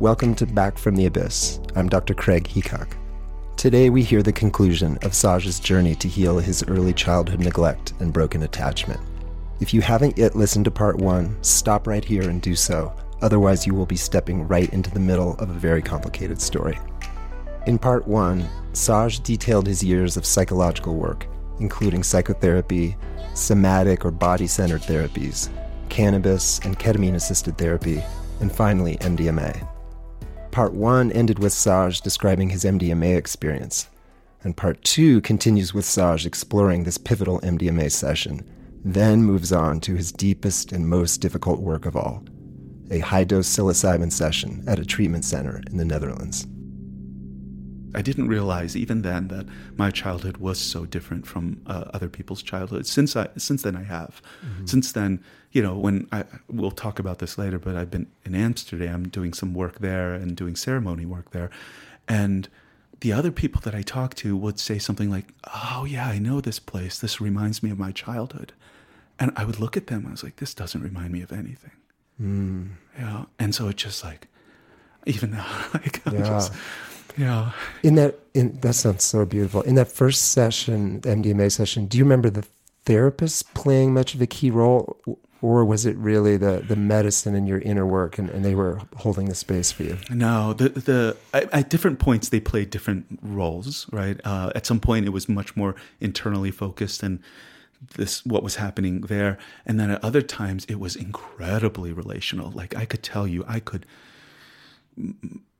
Welcome to Back from the Abyss. I'm Dr. Craig Heacock. Today we hear the conclusion of Saj's journey to heal his early childhood neglect and broken attachment. If you haven't yet listened to part one, stop right here and do so. Otherwise, you will be stepping right into the middle of a very complicated story. In part one, Saj detailed his years of psychological work, including psychotherapy, somatic or body centered therapies, cannabis and ketamine assisted therapy, and finally MDMA. Part one ended with Saj describing his MDMA experience, and part two continues with Saj exploring this pivotal MDMA session then moves on to his deepest and most difficult work of all a high dose psilocybin session at a treatment center in the Netherlands. I didn't realize even then that my childhood was so different from uh, other people's childhood. Since I, since then, I have. Mm-hmm. Since then, you know, when I we'll talk about this later, but I've been in Amsterdam doing some work there and doing ceremony work there, and the other people that I talked to would say something like, "Oh yeah, I know this place. This reminds me of my childhood," and I would look at them. I was like, "This doesn't remind me of anything." Mm. Yeah, and so it's just like, even now, like, yeah. Just, yeah. In that, in that sounds so beautiful. In that first session, MDMA session, do you remember the therapist playing much of a key role? Or was it really the the medicine and your inner work and, and they were holding the space for you? No the the at different points they played different roles right? Uh, at some point it was much more internally focused and this what was happening there. And then at other times it was incredibly relational. Like i could tell you i could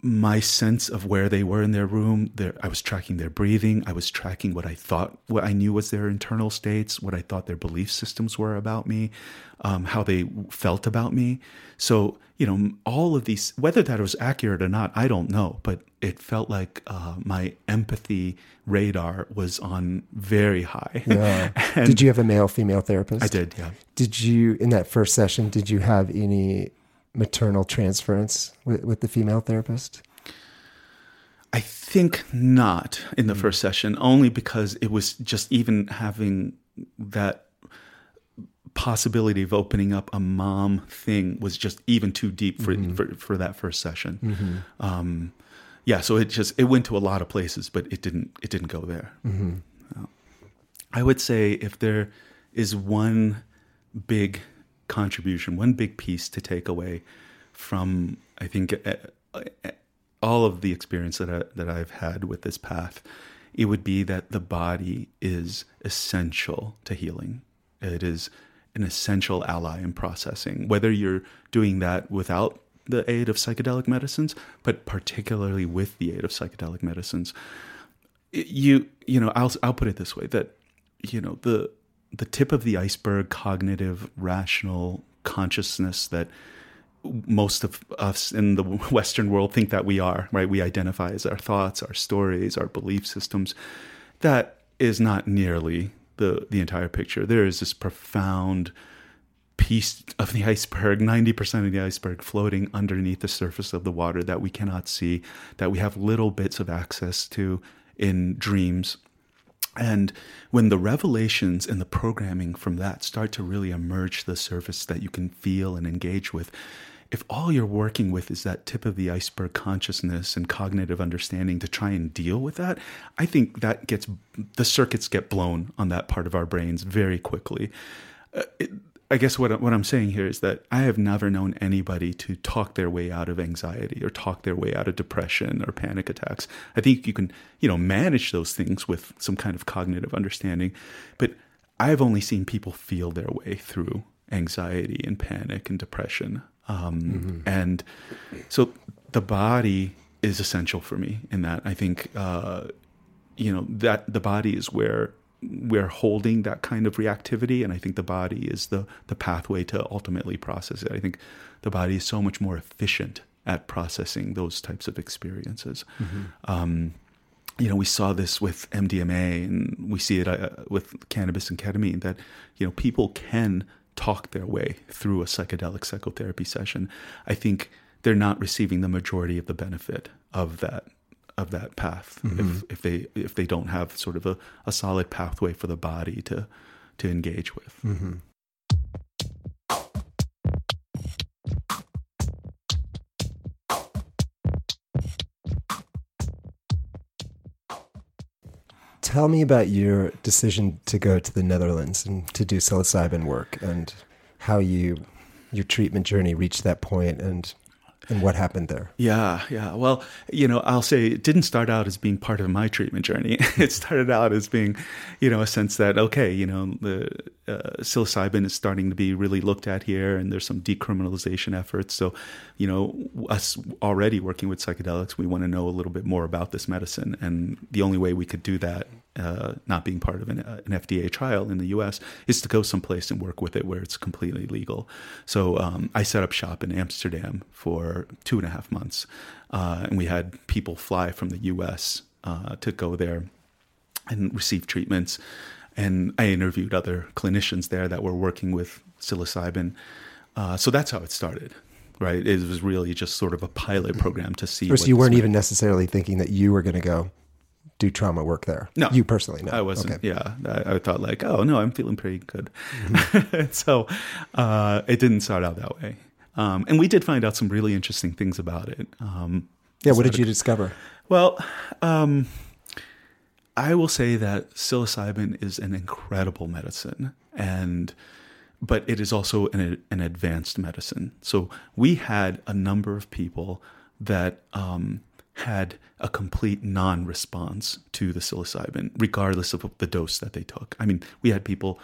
my sense of where they were in their room their, i was tracking their breathing i was tracking what i thought what i knew was their internal states what i thought their belief systems were about me um, how they felt about me. So you know all of these whether that was accurate or not i don't know but it felt like uh, my empathy radar was on very high. Yeah. did you have a male female therapist? I did yeah. Did you in that first session did you have any maternal transference with, with the female therapist? I think not in the mm. first session, only because it was just even having that possibility of opening up a mom thing was just even too deep for mm-hmm. for, for, that first session. Mm-hmm. Um, yeah, so it just it went to a lot of places, but it didn't it didn't go there. Mm-hmm. Uh, I would say if there is one big contribution, one big piece to take away from I think all of the experience that I, that I've had with this path, it would be that the body is essential to healing. It is an essential ally in processing. Whether you're doing that without the aid of psychedelic medicines, but particularly with the aid of psychedelic medicines, you you know I'll I'll put it this way that you know the the tip of the iceberg cognitive rational consciousness that most of us in the western world think that we are right? We identify as our thoughts our stories our belief systems. That is not nearly the the entire picture. There is this profound piece of the iceberg 90% of the iceberg floating underneath the surface of the water that we cannot see that we have little bits of access to in dreams and when the revelations and the programming from that start to really emerge the surface that you can feel and engage with, if all you're working with is that tip of the iceberg consciousness and cognitive understanding to try and deal with that, I think that gets the circuits get blown on that part of our brains very quickly. Uh, it, I guess what what I'm saying here is that I have never known anybody to talk their way out of anxiety or talk their way out of depression or panic attacks. I think you can, you know, manage those things with some kind of cognitive understanding, but I've only seen people feel their way through anxiety and panic and depression. Um, mm-hmm. And so the body is essential for me in that. I think, uh, you know, that the body is where we're holding that kind of reactivity and i think the body is the the pathway to ultimately process it. I think the body is so much more efficient at processing those types of experiences. Mm-hmm. um, you know we saw this with mdma and we see it uh, with cannabis and ketamine that you know people can talk their way through a psychedelic psychotherapy session. I think they're not receiving the majority of the benefit of that of that path mm-hmm. if, if they if they don't have sort of a, a solid pathway for the body to to engage with. Mm-hmm. Tell me about your decision to go to the Netherlands and to do psilocybin work and how you your treatment journey reached that point and and what happened there. Yeah, yeah. Well, you know, I'll say it didn't start out as being part of my treatment journey. it started out as being, you know, a sense that okay, you know, the uh, psilocybin is starting to be really looked at here, and there's some decriminalization efforts. So, you know, us already working with psychedelics, we want to know a little bit more about this medicine, and the only way we could do that uh, not being part of an, uh, an, FDA trial in the US is to go someplace and work with it where it's completely legal. So um, I set up shop in Amsterdam for two and a half months. Uh, and we had people fly from the US uh, to go there and receive treatments. And I interviewed other clinicians there that were working with psilocybin. Uh, so that's how it started right? It was really just sort of a pilot program to see. So you weren't even necessarily thinking that you were going to go do trauma work there. No, you personally, no. I wasn't. Okay. Yeah, I, I, thought like, oh no, I'm feeling pretty good. Mm-hmm. so uh, it didn't start out that way, um, and we did find out some really interesting things about it. Um, yeah, what did you discover? Well, um, I will say that psilocybin is an incredible medicine, and but it is also an, an advanced medicine. So we had a number of people that um, had a complete non response to the psilocybin, regardless of the dose that they took. I mean, we had people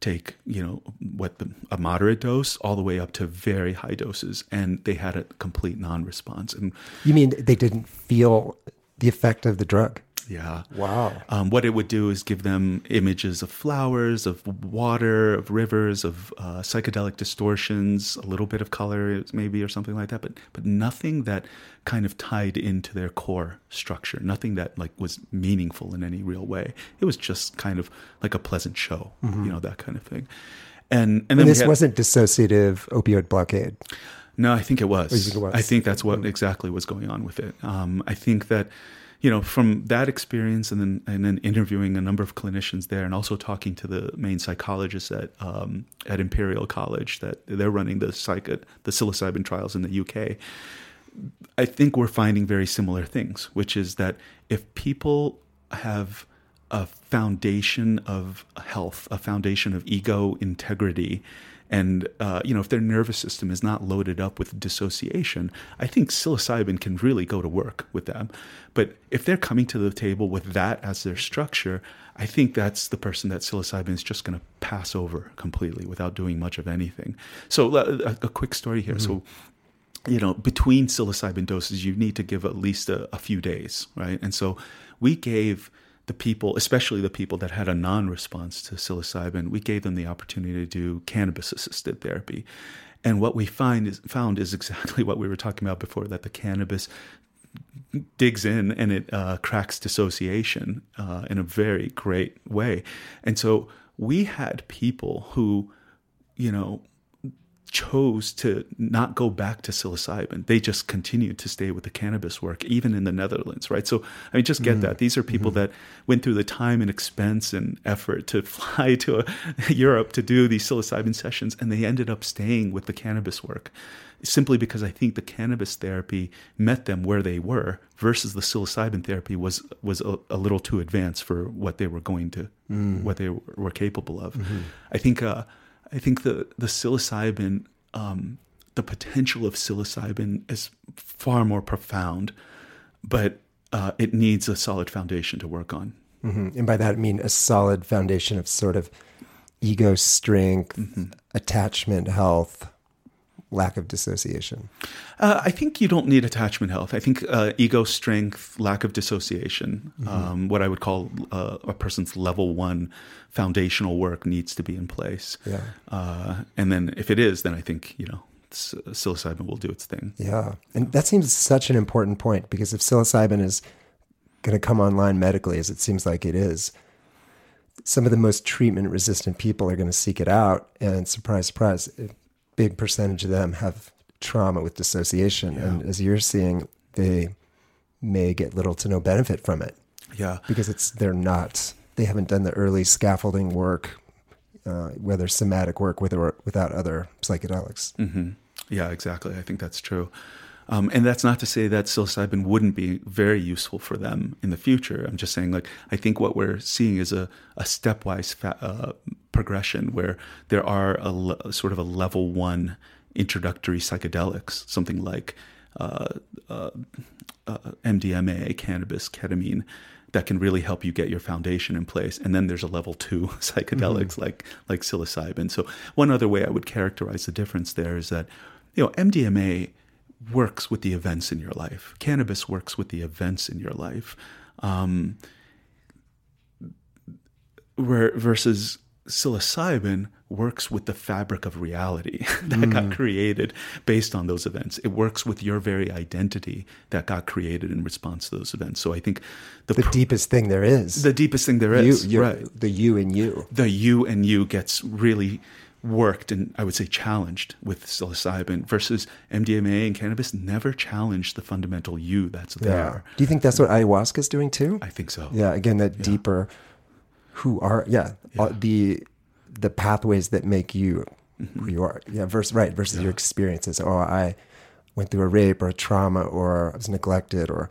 take, you know, what the, a moderate dose all the way up to very high doses, and they had a complete non response. And you mean they didn't feel the effect of the drug? Yeah. Wow. Um, what it would do is give them images of flowers, of water, of rivers, of uh, psychedelic distortions, a little bit of color, maybe, or something like that, but but nothing that kind of tied into their core structure. Nothing that like was meaningful in any real way. It was just kind of like a pleasant show, mm-hmm. you know, that kind of thing. And and then and this had, wasn't dissociative opioid blockade. No, I think it was. Think it was. I think that's what mm-hmm. exactly was going on with it. Um, I think that you know, from that experience and then and then interviewing a number of clinicians there, and also talking to the main psychologists at um, at Imperial College that they're running the psych the psilocybin trials in the UK. I think we're finding very similar things, which is that if people have a foundation of health, a foundation of ego integrity, and uh, you know, if their nervous system is not loaded up with dissociation, I think psilocybin can really go to work with them. But if they're coming to the table with that as their structure, I think that's the person that psilocybin is just going to pass over completely without doing much of anything. So, a, a quick story here. Mm-hmm. So, you know, between psilocybin doses, you need to give at least a, a few days, right? And so, we gave the people, especially the people that had a non response to psilocybin, we gave them the opportunity to do cannabis assisted therapy. And what we find is, found is exactly what we were talking about before that the cannabis digs in and it uh, cracks dissociation uh, in a very great way. And so we had people who, you know, chose to not go back to psilocybin. They just continued to stay with the cannabis work, even in the Netherlands, right? So, I mean, just get mm-hmm. that. These are people mm-hmm. that went through the time and expense and effort to fly to a, Europe to do these psilocybin sessions, and they ended up staying with the cannabis work simply because I think the cannabis therapy met them where they were versus the psilocybin therapy was was a, a little too advanced for what they were going to, mm. what they were capable of. Mm-hmm. I think. Uh, I think the the psilocybin, um, the potential of psilocybin is far more profound, but uh, it needs a solid foundation to work on. Mm-hmm. And by that I mean a solid foundation of sort of ego strength, mm-hmm. attachment health, lack of dissociation? Uh, I think you don't need attachment health. I think uh, ego strength, lack of dissociation, mm-hmm. um, what I would call uh, a person's level one foundational work needs to be in place. Yeah. Uh, and then if it is, then I think, you know, psilocybin will do its thing. Yeah. And that seems such an important point because if psilocybin is going to come online medically, as it seems like it is, some of the most treatment resistant people are going to seek it out. And surprise, surprise, big percentage of them have trauma with dissociation. Yeah. And as you're seeing, they may get little to no benefit from it. Yeah. Because it's, they're not, they haven't done the early scaffolding work, uh, whether somatic work with or without other psychedelics. Mm-hmm. Yeah, exactly. I think that's true. Um, and that's not to say that psilocybin wouldn't be very useful for them in the future. I'm just saying, like, I think what we're seeing is a, a stepwise fa- uh, progression where there are a le- sort of a level one introductory psychedelics, something like uh, uh, uh MDMA, cannabis, ketamine, that can really help you get your foundation in place. And then there's a level two psychedelics mm-hmm. like like psilocybin. So one other way I would characterize the difference there is that you know MDMA works with the events in your life. Cannabis works with the events in your life. Um, where, versus psilocybin works with the fabric of reality that mm. got created based on those events. It works with your very identity that got created in response to those events. So I think the, the deepest thing there is, the deepest thing there is, you, right? The you and you, the you and you gets really worked and I would say challenged with psilocybin versus MDMA and cannabis never challenged the fundamental you that's there. Yeah. Do you think that's what ayahuasca is doing too? I think so. Yeah. Again, that yeah. deeper who are, yeah, yeah, the, the pathways that make you mm-hmm. who you are. Yeah. Versus, right. Versus yeah. your experiences. Oh, I went through a rape or a trauma or I was neglected or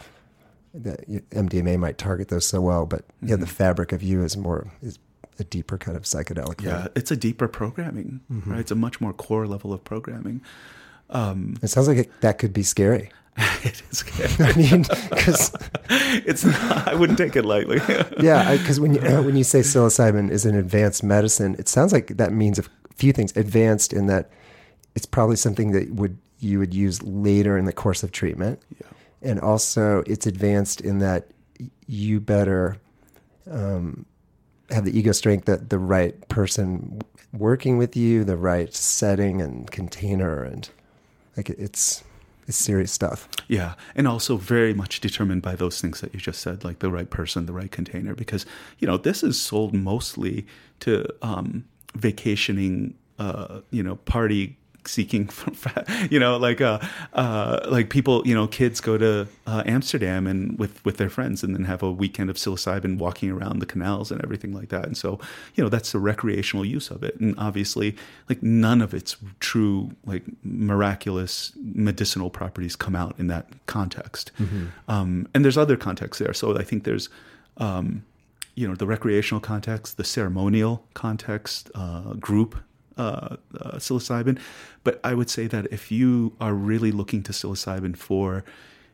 the MDMA might target those so well, but yeah, mm-hmm. the fabric of you is more, is a deeper kind of psychedelic. Yeah, thing. it's a deeper programming, mm-hmm. right? It's a much more core level of programming. Um, it sounds like it, that could be scary. it is scary. I mean, because it's not, I wouldn't take it lightly. yeah, because when you uh, when you say psilocybin is an advanced medicine, it sounds like that means a few things. Advanced in that it's probably something that would you would use later in the course of treatment, yeah. and also it's advanced in that you better um, have the ego strength that the right person working with you, the right setting and container, and like it's it's serious stuff. Yeah, and also very much determined by those things that you just said, like the right person, the right container, because you know this is sold mostly to um, vacationing, uh, you know, party seeking you know like uh, uh like people you know kids go to uh, amsterdam and with with their friends and then have a weekend of psilocybin walking around the canals and everything like that. And so you know that's the recreational use of it. And obviously like none of its true like miraculous medicinal properties come out in that context. Mm-hmm. um and there's other contexts there. So i think there's um you know the recreational context the ceremonial context uh, group uh, uh, psilocybin. But I would say that if you are really looking to psilocybin for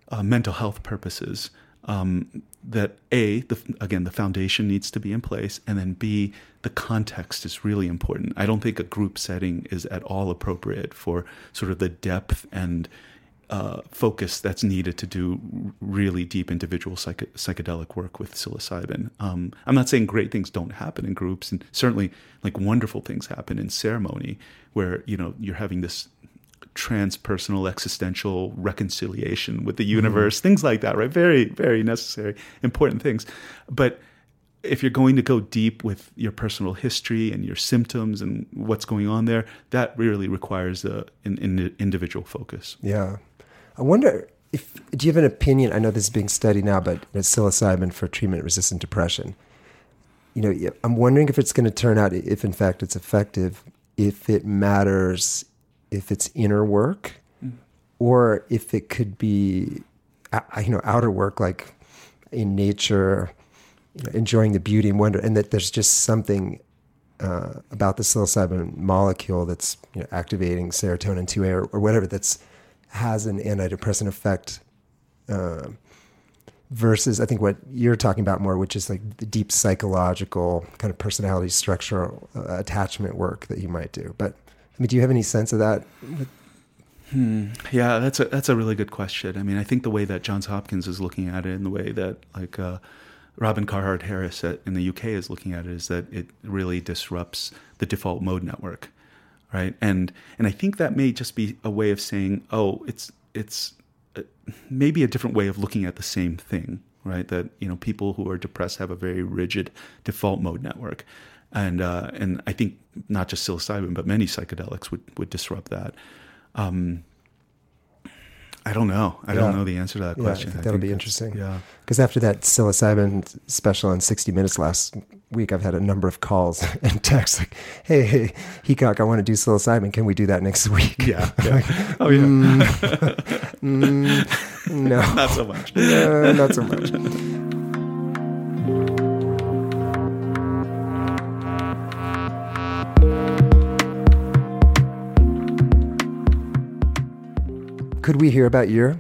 uh, mental health purposes, um, that a the, again the foundation needs to be in place, and then b the context is really important. I don't think a group setting is at all appropriate for sort of the depth and uh, focus that's needed to do really deep individual psych- psychedelic work with psilocybin. Um, I'm not saying great things don't happen in groups, and certainly like wonderful things happen in ceremony where you know you're having this transpersonal existential reconciliation with the mm-hmm. universe, mm-hmm. things like that, right? Very, very necessary, important things. But if you're going to go deep with your personal history and your symptoms and what's going on there, that really requires a, an, an individual focus. Yeah. I wonder if do you have an opinion? I know this is being studied now, but it's psilocybin for treatment-resistant depression. You know, I'm wondering if it's going to turn out, if in fact it's effective, if it matters, if it's inner work, mm. or if it could be, you know, outer work like in nature, you know, enjoying the beauty and wonder, and that there's just something uh, about the psilocybin molecule that's you know, activating serotonin 2A or, or whatever that's has an antidepressant effect uh, versus I think what you're talking about more, which is like the deep psychological kind of personality structural uh, attachment work that you might do. But I mean, do you have any sense of that? Hmm. Yeah, that's a that's a really good question. I mean, I think the way that Johns Hopkins is looking at it, and the way that like uh, Robin Carhart Harris in the UK is looking at it, is that it really disrupts the default mode network right? And and I think that may just be a way of saying, oh, it's it's uh, maybe a different way of looking at the same thing, right? That you know people who are depressed have a very rigid default mode network, and uh, and I think not just psilocybin but many psychedelics would would disrupt that. Um, I don't know. I yeah. don't know the answer to that question. I think that'll be interesting. Yeah, because after that psilocybin special on 60 Minutes last week I've had a number of calls and texts like, "Hey, hey, Heacock, I want to do psilocybin. Can we do that next week?" Yeah. yeah. oh yeah. Mm, mm, no, Not so much. no, not so much. Could we hear about your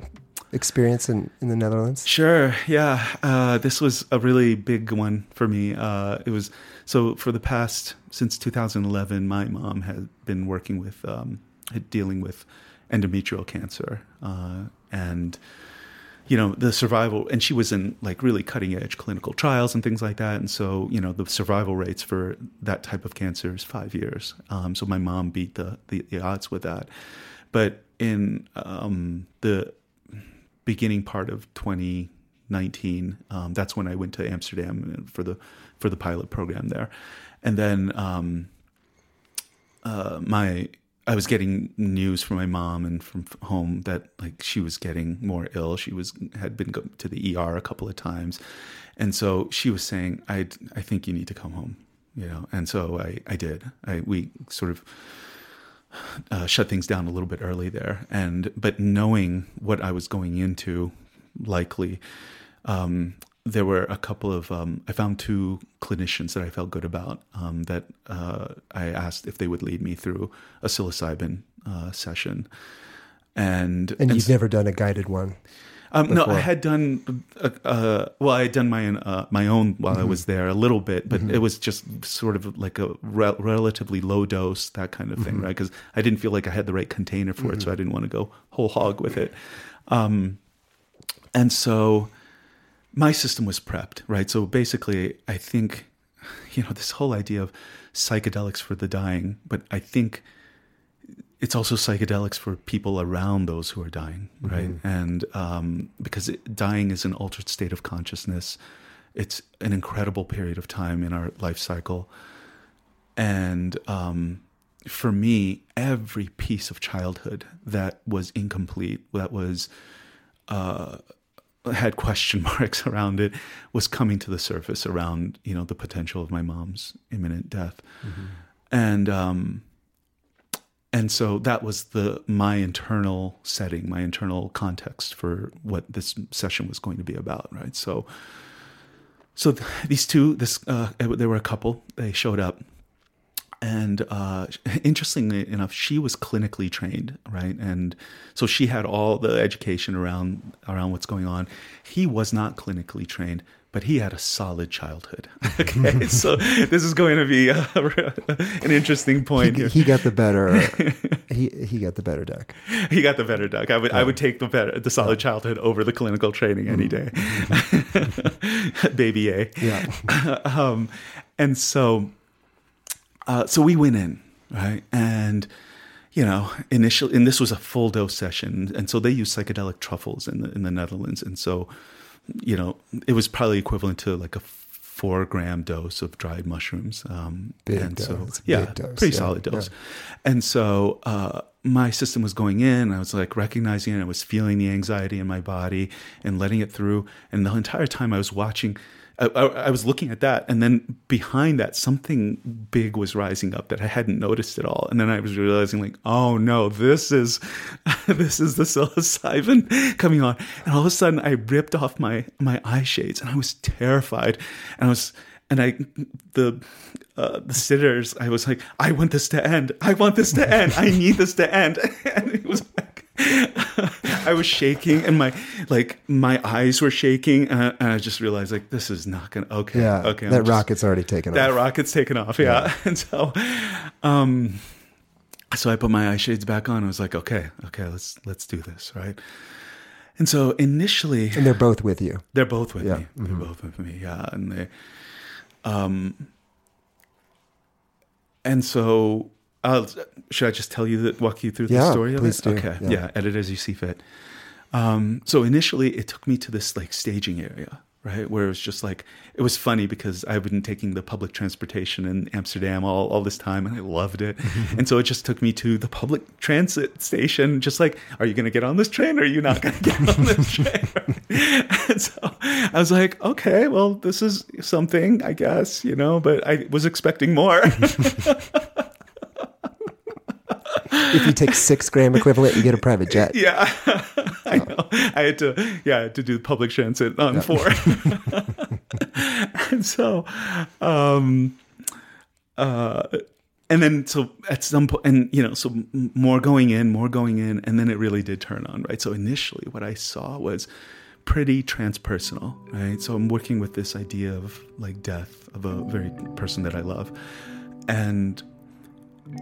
experience in, in the Netherlands? Sure. Yeah. Uh, this was a really big one for me. Uh, it was so for the past since 2011, my mom had been working with um, dealing with endometrial cancer, uh, and you know the survival. And she was in like really cutting edge clinical trials and things like that. And so you know the survival rates for that type of cancer is five years. Um, so my mom beat the, the the odds with that. But in um, the beginning part of 2019, um, that's when I went to Amsterdam for the for the pilot program there, and then um, uh, my I was getting news from my mom and from home that like she was getting more ill. She was had been to the ER a couple of times, and so she was saying, "I I think you need to come home," you know. And so I I did. I we sort of uh, shut things down a little bit early there, and but knowing what I was going into, likely, um, there were a couple of um, I found two clinicians that I felt good about um, that uh, I asked if they would lead me through a psilocybin uh, session, and And you've never done a guided one. Um, no, I had done uh, uh, well. I had done my own uh, my own while I was there a little bit, but it was just sort of like a rel- relatively low dose, that kind of thing, right? Because I didn't feel like I had the right container for it, so I didn't want to go whole hog with it. Um, and so my system was prepped, right? So basically, I think you know this whole idea of psychedelics for the dying, but I think it's also psychedelics for people around those who are dying, right? And um, because it, dying is an altered state of consciousness, it's an incredible period of time in our life cycle. And um, for me, every piece of childhood that was incomplete, that was uh, had question marks around it, was coming to the surface around you know the potential of my mom's imminent death, and um, and so that was the my internal setting my internal context for what this session was going to be about right? So so th- these two this uh, there were a couple. They showed up. And uh, interestingly enough she was clinically trained right? And so she had all the education around around what's going on. He was not clinically trained but he had a solid childhood okay so this is going to be uh, an interesting point He, here he got the better. he he got the better deck. he got the better duck. I would I would take the better the solid childhood over the clinical training any day. Baby A. Yeah. um, and so uh, so we went in, right? And you know, initially and this was a full dose session. And so they use psychedelic truffles in the in the Netherlands. And so, you know, it was probably equivalent to like a four gram dose of dried mushrooms. Um, Big and so, dose, yeah, big dose, pretty yeah, solid dose. yeah. And so uh, my system was going in. I was like recognizing it. I was feeling the anxiety in my body and letting it through. And the entire time I was watching, I, I, was looking at that. And then behind that, something big was rising up that I hadn't noticed at all. And then I was realizing, like, oh no, this is this is the psilocybin coming on. And all of a sudden, I ripped off my my eye shades, and I was terrified. And I was and I the uh, the sitters, I was like, I want this to end. I want this to end. I need this to end. And it was I was shaking, and my like my eyes were shaking, and I, and I just realized like this is not gonna. Okay, Yeah. okay, I'm that just- rocket's already taken that off. That rocket's taken off. Yeah, and so, um, so I put my eye shades back on. I was like, okay, okay, let's let's do this, right? And so initially, and they're both with you. they're both with Yeah. me. They're both with me. Yeah, and they, um, and so I'll, should I just tell you that walk you through the story of please it? do. Okay, Yeah. yeah. edit as you see fit. Um, so initially, it took me to this like staging area, right? Where it was just like it was funny because I've been taking the public transportation in Amsterdam all, all this time and I loved it. and so it just took me to the public transit station, just like, are you gonna get on this train or are you not gonna get on this train? and so I was like, okay, well, this is something, I guess, you know, but I was expecting more. If you take six gram equivalent, you get a private jet. Yeah, I know. I had to, yeah, I had to do public transit on four. and so, um, uh, and then so at some point, and you know, so more going in, more going in, and then it really did turn on, right? So initially, what I saw was pretty transpersonal, right? So I'm working with this idea of like death of a very person that I love, and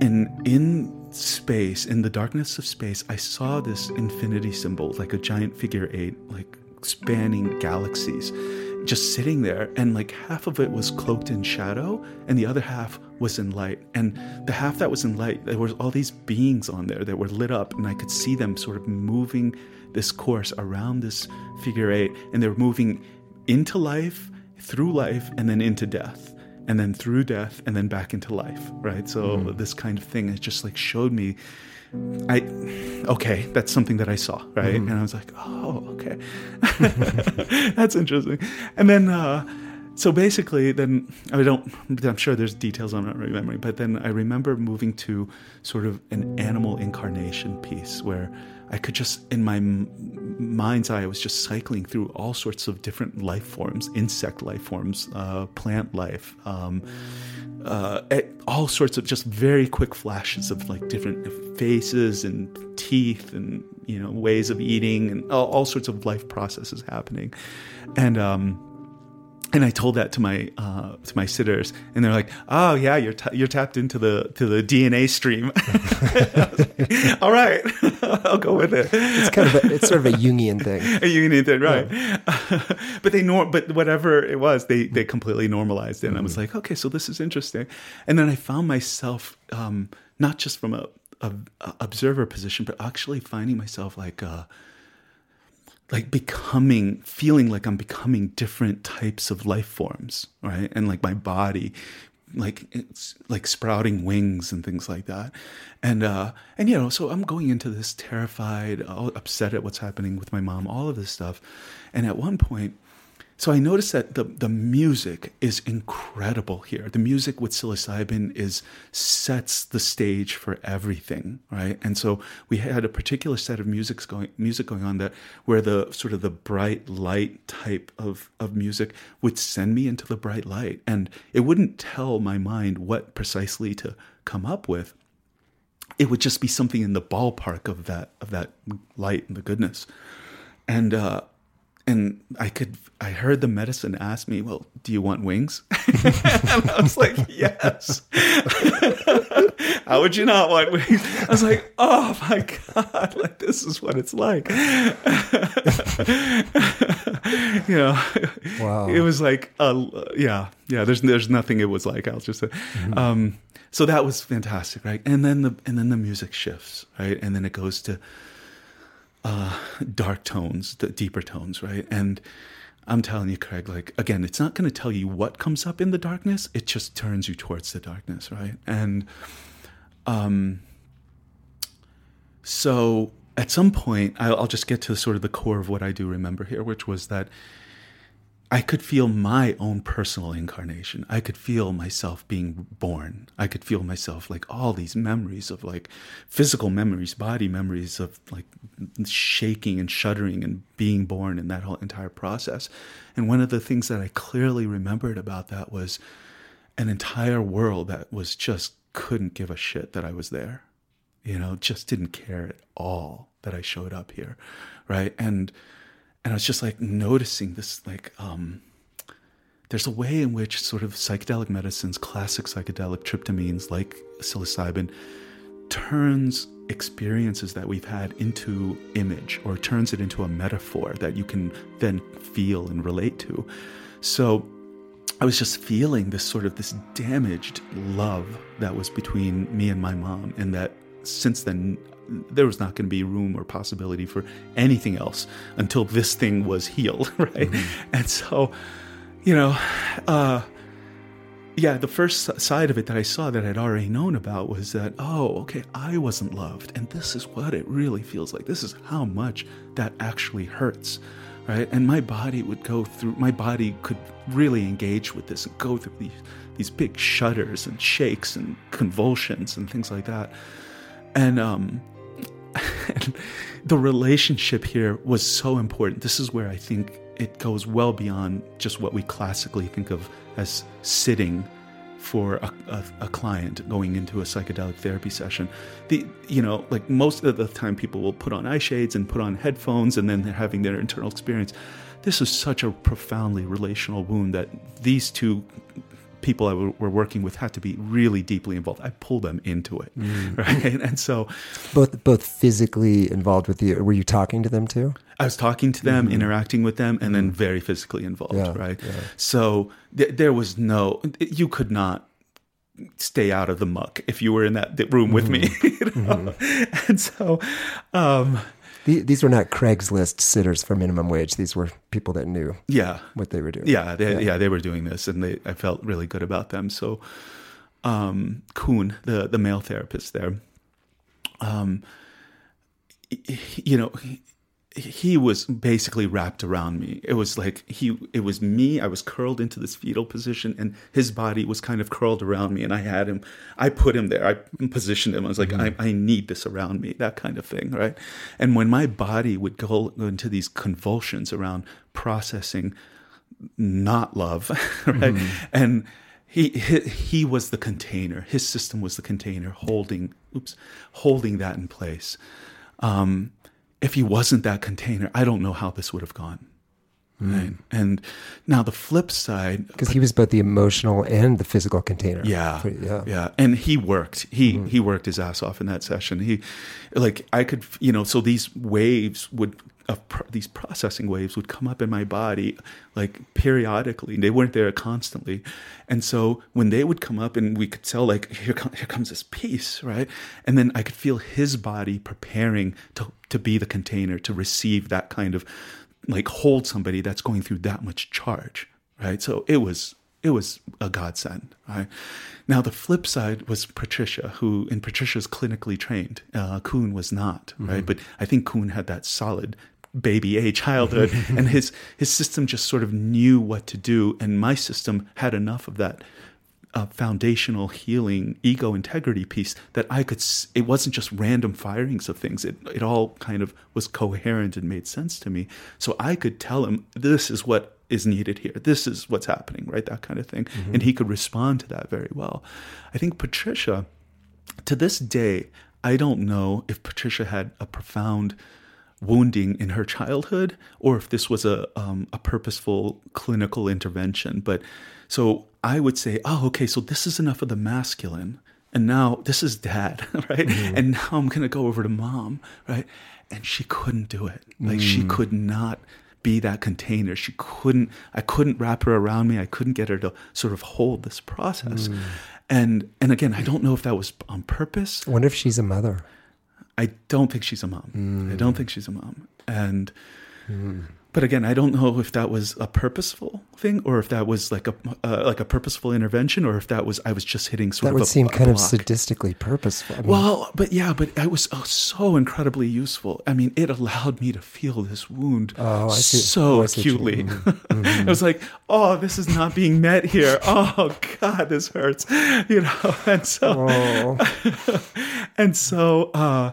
and in space, in the darkness of space, I saw this infinity symbol, like a giant figure eight, like spanning galaxies, just sitting there. And like half of it was cloaked in shadow, and the other half was in light. And the half that was in light, there was all these beings on there that were lit up, and I could see them sort of moving this course around this figure eight, and they were moving into life, through life, and then into death and then through death and then back into life right so mm. this kind of thing it just like showed me i okay that's something that i saw right mm. and i was like oh okay that's interesting and then uh so basically then i don't i'm sure there's details i'm not remembering but then i remember moving to sort of an animal incarnation piece where I could just, in my mind's eye, I was just cycling through all sorts of different life forms, insect life forms, uh, plant life, um, uh, all sorts of just very quick flashes of like different faces and teeth and you know ways of eating and all, all sorts of life processes happening, and um, and I told that to my uh, to my sitters, and they're like, "Oh yeah, you're t- you're tapped into the to the DNA stream." like, All right, I'll go with it. It's kind of a, it's sort of a Jungian thing. A Jungian thing, right? Yeah. but they nor but whatever it was, they they completely normalized it, and mm-hmm. I was mm-hmm. like, okay, so this is interesting. And then I found myself um, not just from a, a, a, observer position, but actually finding myself like. Uh, like becoming feeling like i'm becoming different types of life forms right? And like my body like it's like sprouting wings and things like that. And uh and you know so i'm going into this terrified upset at what's happening with my mom all of this stuff. And at one point so I noticed that the, the music is incredible here. The music with psilocybin is sets the stage for everything, right? And so we had a particular set of music going music going on that where the sort of the bright light type of, of music would send me into the bright light. And it wouldn't tell my mind what precisely to come up with. It would just be something in the ballpark of that of that light and the goodness. And uh and I could I heard the medicine ask me, "Well, do you want wings?" and I was like, "Yes." How would you not want wings? I was like, "Oh my god, like this is what it's like." you know, wow. It was like, uh, yeah, yeah. There's there's nothing it was like. I'll just say. Mm-hmm. Um, so that was fantastic, right? And then the and then the music shifts, right? And then it goes to uh, dark tones, the deeper tones, right? And I'm telling you, Craig, like, again, it's not going to tell you what comes up in the darkness. It just turns you towards the darkness, right? And um, so at some point, I'll, I'll just get to sort of the core of what I do remember here, which was that I could feel my own personal incarnation. I could feel myself being born. I could feel myself like all these memories of like physical memories, body memories of like shaking and shuddering and being born in that whole entire process. And one of the things that I clearly remembered about that was an entire world that was just couldn't give a shit that I was there. You know, just didn't care at all that I showed up here. Right. And and I was just like noticing this like um, there's a way in which sort of psychedelic medicines, classic psychedelic tryptamines like psilocybin, turns experiences that we've had into image or turns it into a metaphor that you can then feel and relate to. So I was just feeling this sort of this damaged love that was between me and my mom, and that since then there was not going to be room or possibility for anything else until this thing was healed, right? And so, you know, uh, yeah, the first side of it that I saw that I'd already known about was that, oh, okay, I wasn't loved. And this is what it really feels like. This is how much that actually hurts, right? And my body would go through, my body could really engage with this and go through these, these big shudders and shakes and convulsions and things like that. And, um, the relationship here was so important. This is where I think it goes well beyond just what we classically think of as sitting for a, a, a, client going into a psychedelic therapy session. The you know like most of the time people will put on eye shades and put on headphones and then they're having their internal experience. This is such a profoundly relational wound that these two people I were working with had to be really deeply involved. I pulled them into it, mm. right? And so, both both physically involved with you. Were you talking to them too? I was talking to them, mm-hmm. interacting with them, and then mm-hmm. very physically involved, yeah, right? Yeah. So th- there was no, you could not stay out of the muck if you were in that room with mm-hmm. me. You know? mm-hmm. And so, um, these were not Craigslist sitters for minimum wage. These were people that knew, yeah, what they were doing. Yeah, they, yeah, yeah, they were doing this, and they, I felt really good about them. So, um, Kuhn, the the male therapist there, um, you know, he was basically wrapped around me. It was like he it was me. I was curled into this fetal position and his body was kind of curled around me and I had him I put him there. I positioned him. I was like, mm-hmm. I, I need this around me, that kind of thing, right? And when my body would go, into these convulsions around processing not love, right? Mm-hmm. And he, he he was the container. His system was the container holding oops, holding that in place. Um if he wasn't that container, I don't know how this would have gone. Mm. Right. And now the flip side, because he was both the emotional and the physical container. Yeah, yeah, yeah. And he worked. He mm. he worked his ass off in that session. He, like, I could, you know, so these waves would of pro- these processing waves would come up in my body like periodically. They weren't there constantly, and so when they would come up, and we could tell like here, com- here comes this piece, right? And then I could feel his body preparing to to be the container to receive that kind of like hold somebody that's going through that much charge, right? So it was it was a godsend. Right? Now the flip side was Patricia, who in Patricia's clinically trained. Uh, Kuhn was not, mm-hmm. right? But I think Kuhn had that solid baby A childhood, and his his system just sort of knew what to do, and my system had enough of that uh, foundational healing ego integrity piece that I could. It wasn't just random firings of things. It it all kind of was coherent and made sense to me. So I could tell him this is what is needed here. This is what's happening, right? That kind of thing, mm-hmm. and he could respond to that very well. I think Patricia, to this day, I don't know if Patricia had a profound wounding in her childhood or if this was a um, a purposeful clinical intervention. But so I would say, oh, okay, so this is enough of the masculine, and now this is dad, right? Mm-hmm. And now I'm gonna go over to mom, right? And she couldn't do it. Like mm. she could not be that container. She couldn't. I couldn't wrap her around me. I couldn't get her to sort of hold this process. Mm. And and again, I don't know if that was on purpose. I wonder if she's a mother. I don't think she's a mom. Mm. I don't think she's a mom. And mm. but again, I don't know if that was a purposeful thing or if that was like a uh, like a purposeful intervention or if that was I was just hitting sort that of would a, seem a kind block. of sadistically purposeful. I mean, well, but yeah, but it was oh, so incredibly useful. I mean, it allowed me to feel this wound oh, so oh, acutely. Mm-hmm. it was like, oh, this is not being met here. Oh God, this hurts. You know, and so oh. and so. uh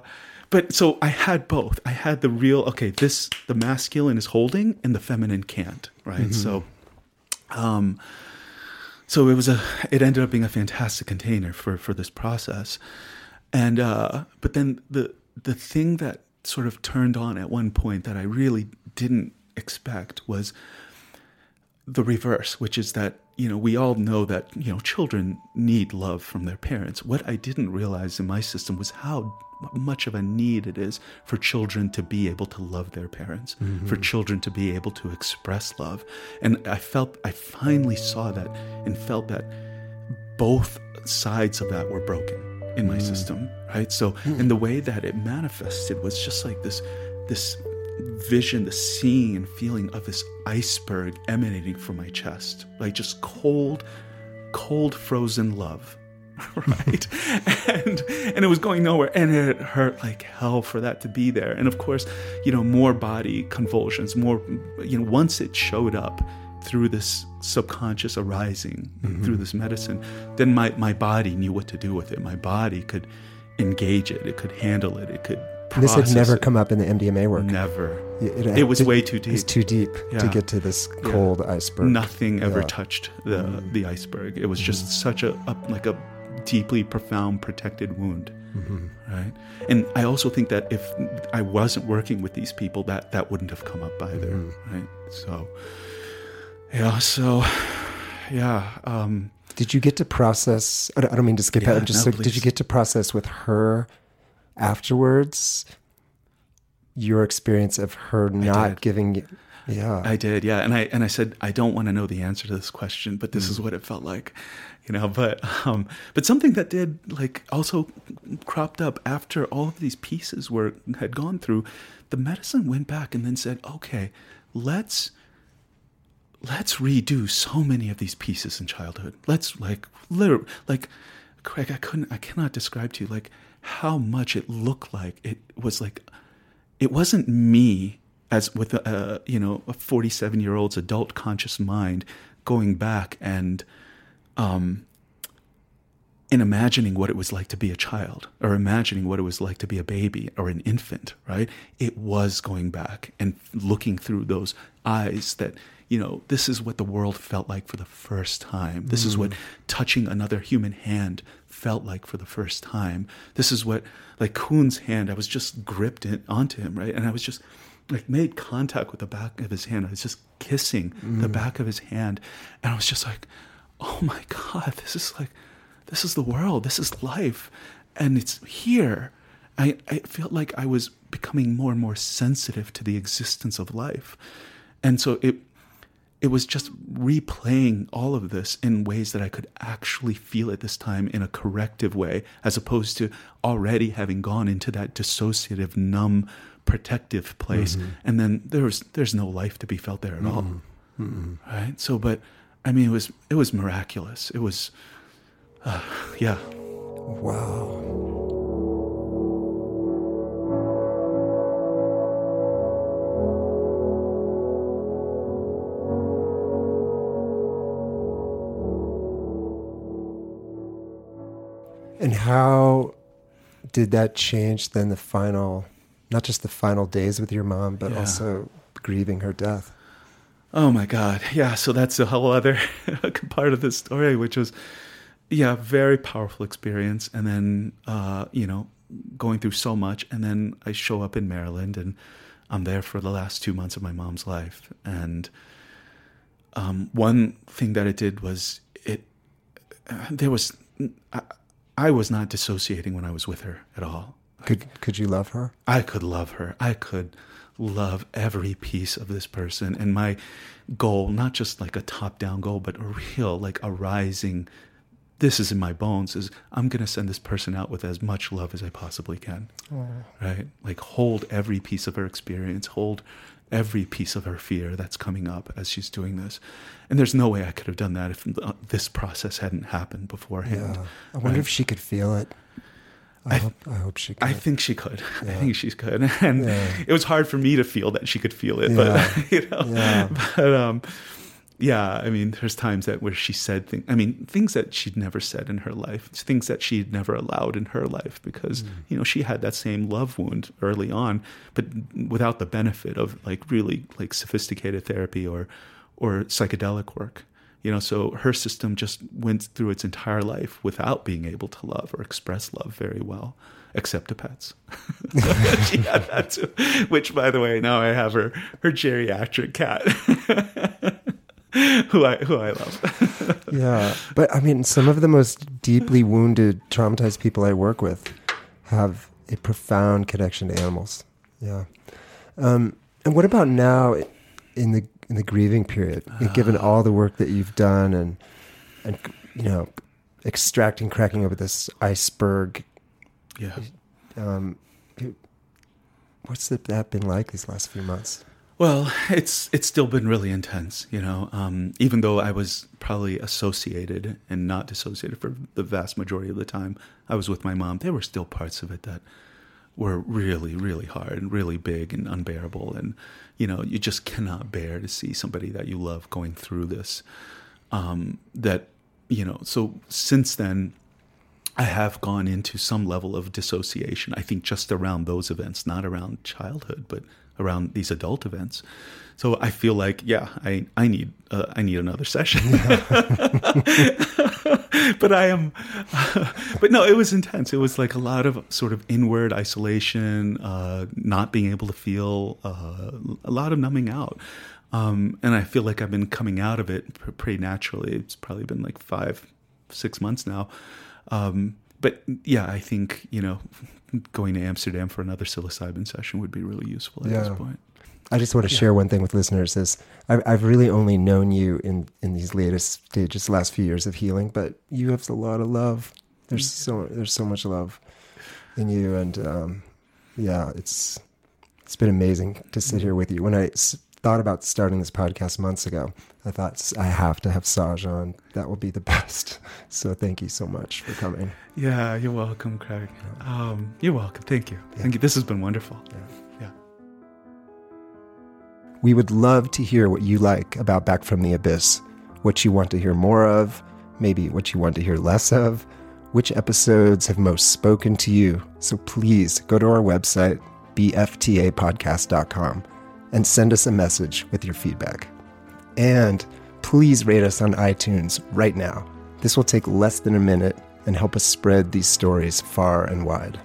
but so I had both. I had the real okay, this the masculine is holding and the feminine can't, right? Mm-hmm. So um so it was a it ended up being a fantastic container for for this process. And uh but then the the thing that sort of turned on at one point that I really didn't expect was the reverse, which is that you know we all know that you know children need love from their parents. What I didn't realize in my system was how much of a need it is for children to be able to love their parents, mm-hmm. for children to be able to express love. And I felt, I finally saw that and felt that both sides of that were broken. in my system, right? So, and the way that it manifested was just like this, this vision, the seeing and feeling of this iceberg emanating from my chest, like just cold, cold, frozen love, right? and and it was going nowhere, and it hurt like hell for that to be there. And of course, you know, more body convulsions, more, you know, once it showed up through this subconscious arising mm-hmm. through this medicine, then my my body knew what to do with it. My body could engage it, it could handle it, it could. This had never come up in the MDMA work. Never. It, It was it- way too deep. It's too deep to get to this cold iceberg. Nothing ever Yeah. touched the mm-hmm. the iceberg. It was just mm-hmm. such a, a like a deeply profound protected wound, mm-hmm. right? And I also think that if I wasn't working with these people, that that wouldn't have come up either, right? So, yeah. So, yeah. Um, Did you get to process? I don't, mean to skip Yeah, ahead. Just no, so, did you get to process with her afterwards your experience of her not giving? you- Yeah, I did, yeah. And I and I said I don't want to know the answer to this question, but this is what it felt like, you know. But um, but something that did like also cropped up after all of these pieces were had gone through, the medicine went back and then said, okay, let's let's redo so many of these pieces in childhood. Let's like literally like Craig, I couldn't I cannot describe to you like how much it looked like. It was like it wasn't me as with a you know a 47 year old's adult conscious mind going back and um in imagining what it was like to be a child or imagining what it was like to be a baby or an infant right? It was going back and looking through those eyes that you know this is what the world felt like for the first time. This is what mm. touching another human hand felt like for the first time. This is what like Kuhn's hand i was just gripped in, onto him right? And i was just like made contact with the back of his hand. I was just kissing the mm. back of his hand. And i was just like oh my god this is like this is the world. This is life. And it's here. I i felt like i was becoming more and more sensitive to the existence of life. And so it it was just replaying all of this in ways that I could actually feel it this time in a corrective way, as opposed to already having gone into that dissociative, numb, protective place, and then there's there's no life to be felt there at all, right? So, but I mean, it was it was miraculous. It was, uh, yeah, wow. And how did that change then the final, not just the final days with your mom, but Yeah. also grieving her death? Oh my God. Yeah. So that's a whole other part of the story, which was, yeah, very powerful experience. And then, uh, you know, going through so much. And then I show up in Maryland and I'm there for the last two months of my mom's life. And um, one thing that it did was it, uh, there was, I, I was not dissociating when I was with her at all. Could could you love her? I could love her. I could love every piece of this person. And my goal, not just like a top down goal, but a real, like a rising, this is in my bones, is I'm going to send this person out with as much love as I possibly can. Right? Like hold every piece of her experience, hold every piece of her fear that's coming up as she's doing this. And there's no way I could have done that if uh, this process hadn't happened beforehand. Yeah. I wonder if she could feel it. I, I- hope, I hope she could. I think she could. I think she could. And Yeah. it was hard for me to feel that she could feel it. Yeah. But you know, Yeah. but um yeah, I mean, there's times that where she said things. I mean, things that she'd never said in her life, things that she'd never allowed in her life, because hmm. you know she had that same love wound early on, but without the benefit of like really like sophisticated therapy or or psychedelic work. You know, so her system just went through its entire life without being able to love or express love very well, except to pets. she had that too. Which, by the way, now I have her her geriatric cat, who I who I love. yeah, but I mean, some of the most deeply wounded, traumatized people I work with have a profound connection to animals. Yeah. Um, and what about now in the in the grieving period? Given all the work that you've done and and you know extracting, cracking over this iceberg. Yeah. Um, what's that been like these last few months? Well, it's it's still been really intense, you know. Um, even though I was probably associated and not dissociated for the vast majority of the time I was with my mom, there were still parts of it that were really, really hard and really big and unbearable. And you know, you just cannot bear to see somebody that you love going through this. Um, that you know, so since then, I have gone into some level of dissociation. I think just around those events, not around childhood, but around these adult events. So I feel like, yeah, I I need uh, I need another session. but I am, uh, but no, it was intense. It was like a lot of sort of inward isolation, uh, not being able to feel, uh, a lot of numbing out. Um, and I feel like I've been coming out of it pretty naturally. It's probably been like five, six months now. Um, but yeah, I think you know going to Amsterdam for another psilocybin session would be really useful at yeah. this point. I just want to yeah. share one thing with listeners is I've, I've really only known you in, in these latest stages, last few years of healing, but you have a lot of love. There's so, there's so much love in you. And, um, yeah, it's, it's been amazing to sit here with you. When I thought about starting this podcast months ago, I thought I have to have Saj on. That will be the best. So thank you so much for coming. Yeah, you're welcome, Craig. Um, you're welcome. Thank you. Yeah. Thank you. This has been wonderful. Yeah. yeah. We would love to hear what you like about Back from the Abyss, what you want to hear more of, maybe what you want to hear less of, which episodes have most spoken to you. So please go to our website, bftapodcast.com, and send us a message with your feedback. And please rate us on iTunes right now. This will take less than a minute and help us spread these stories far and wide.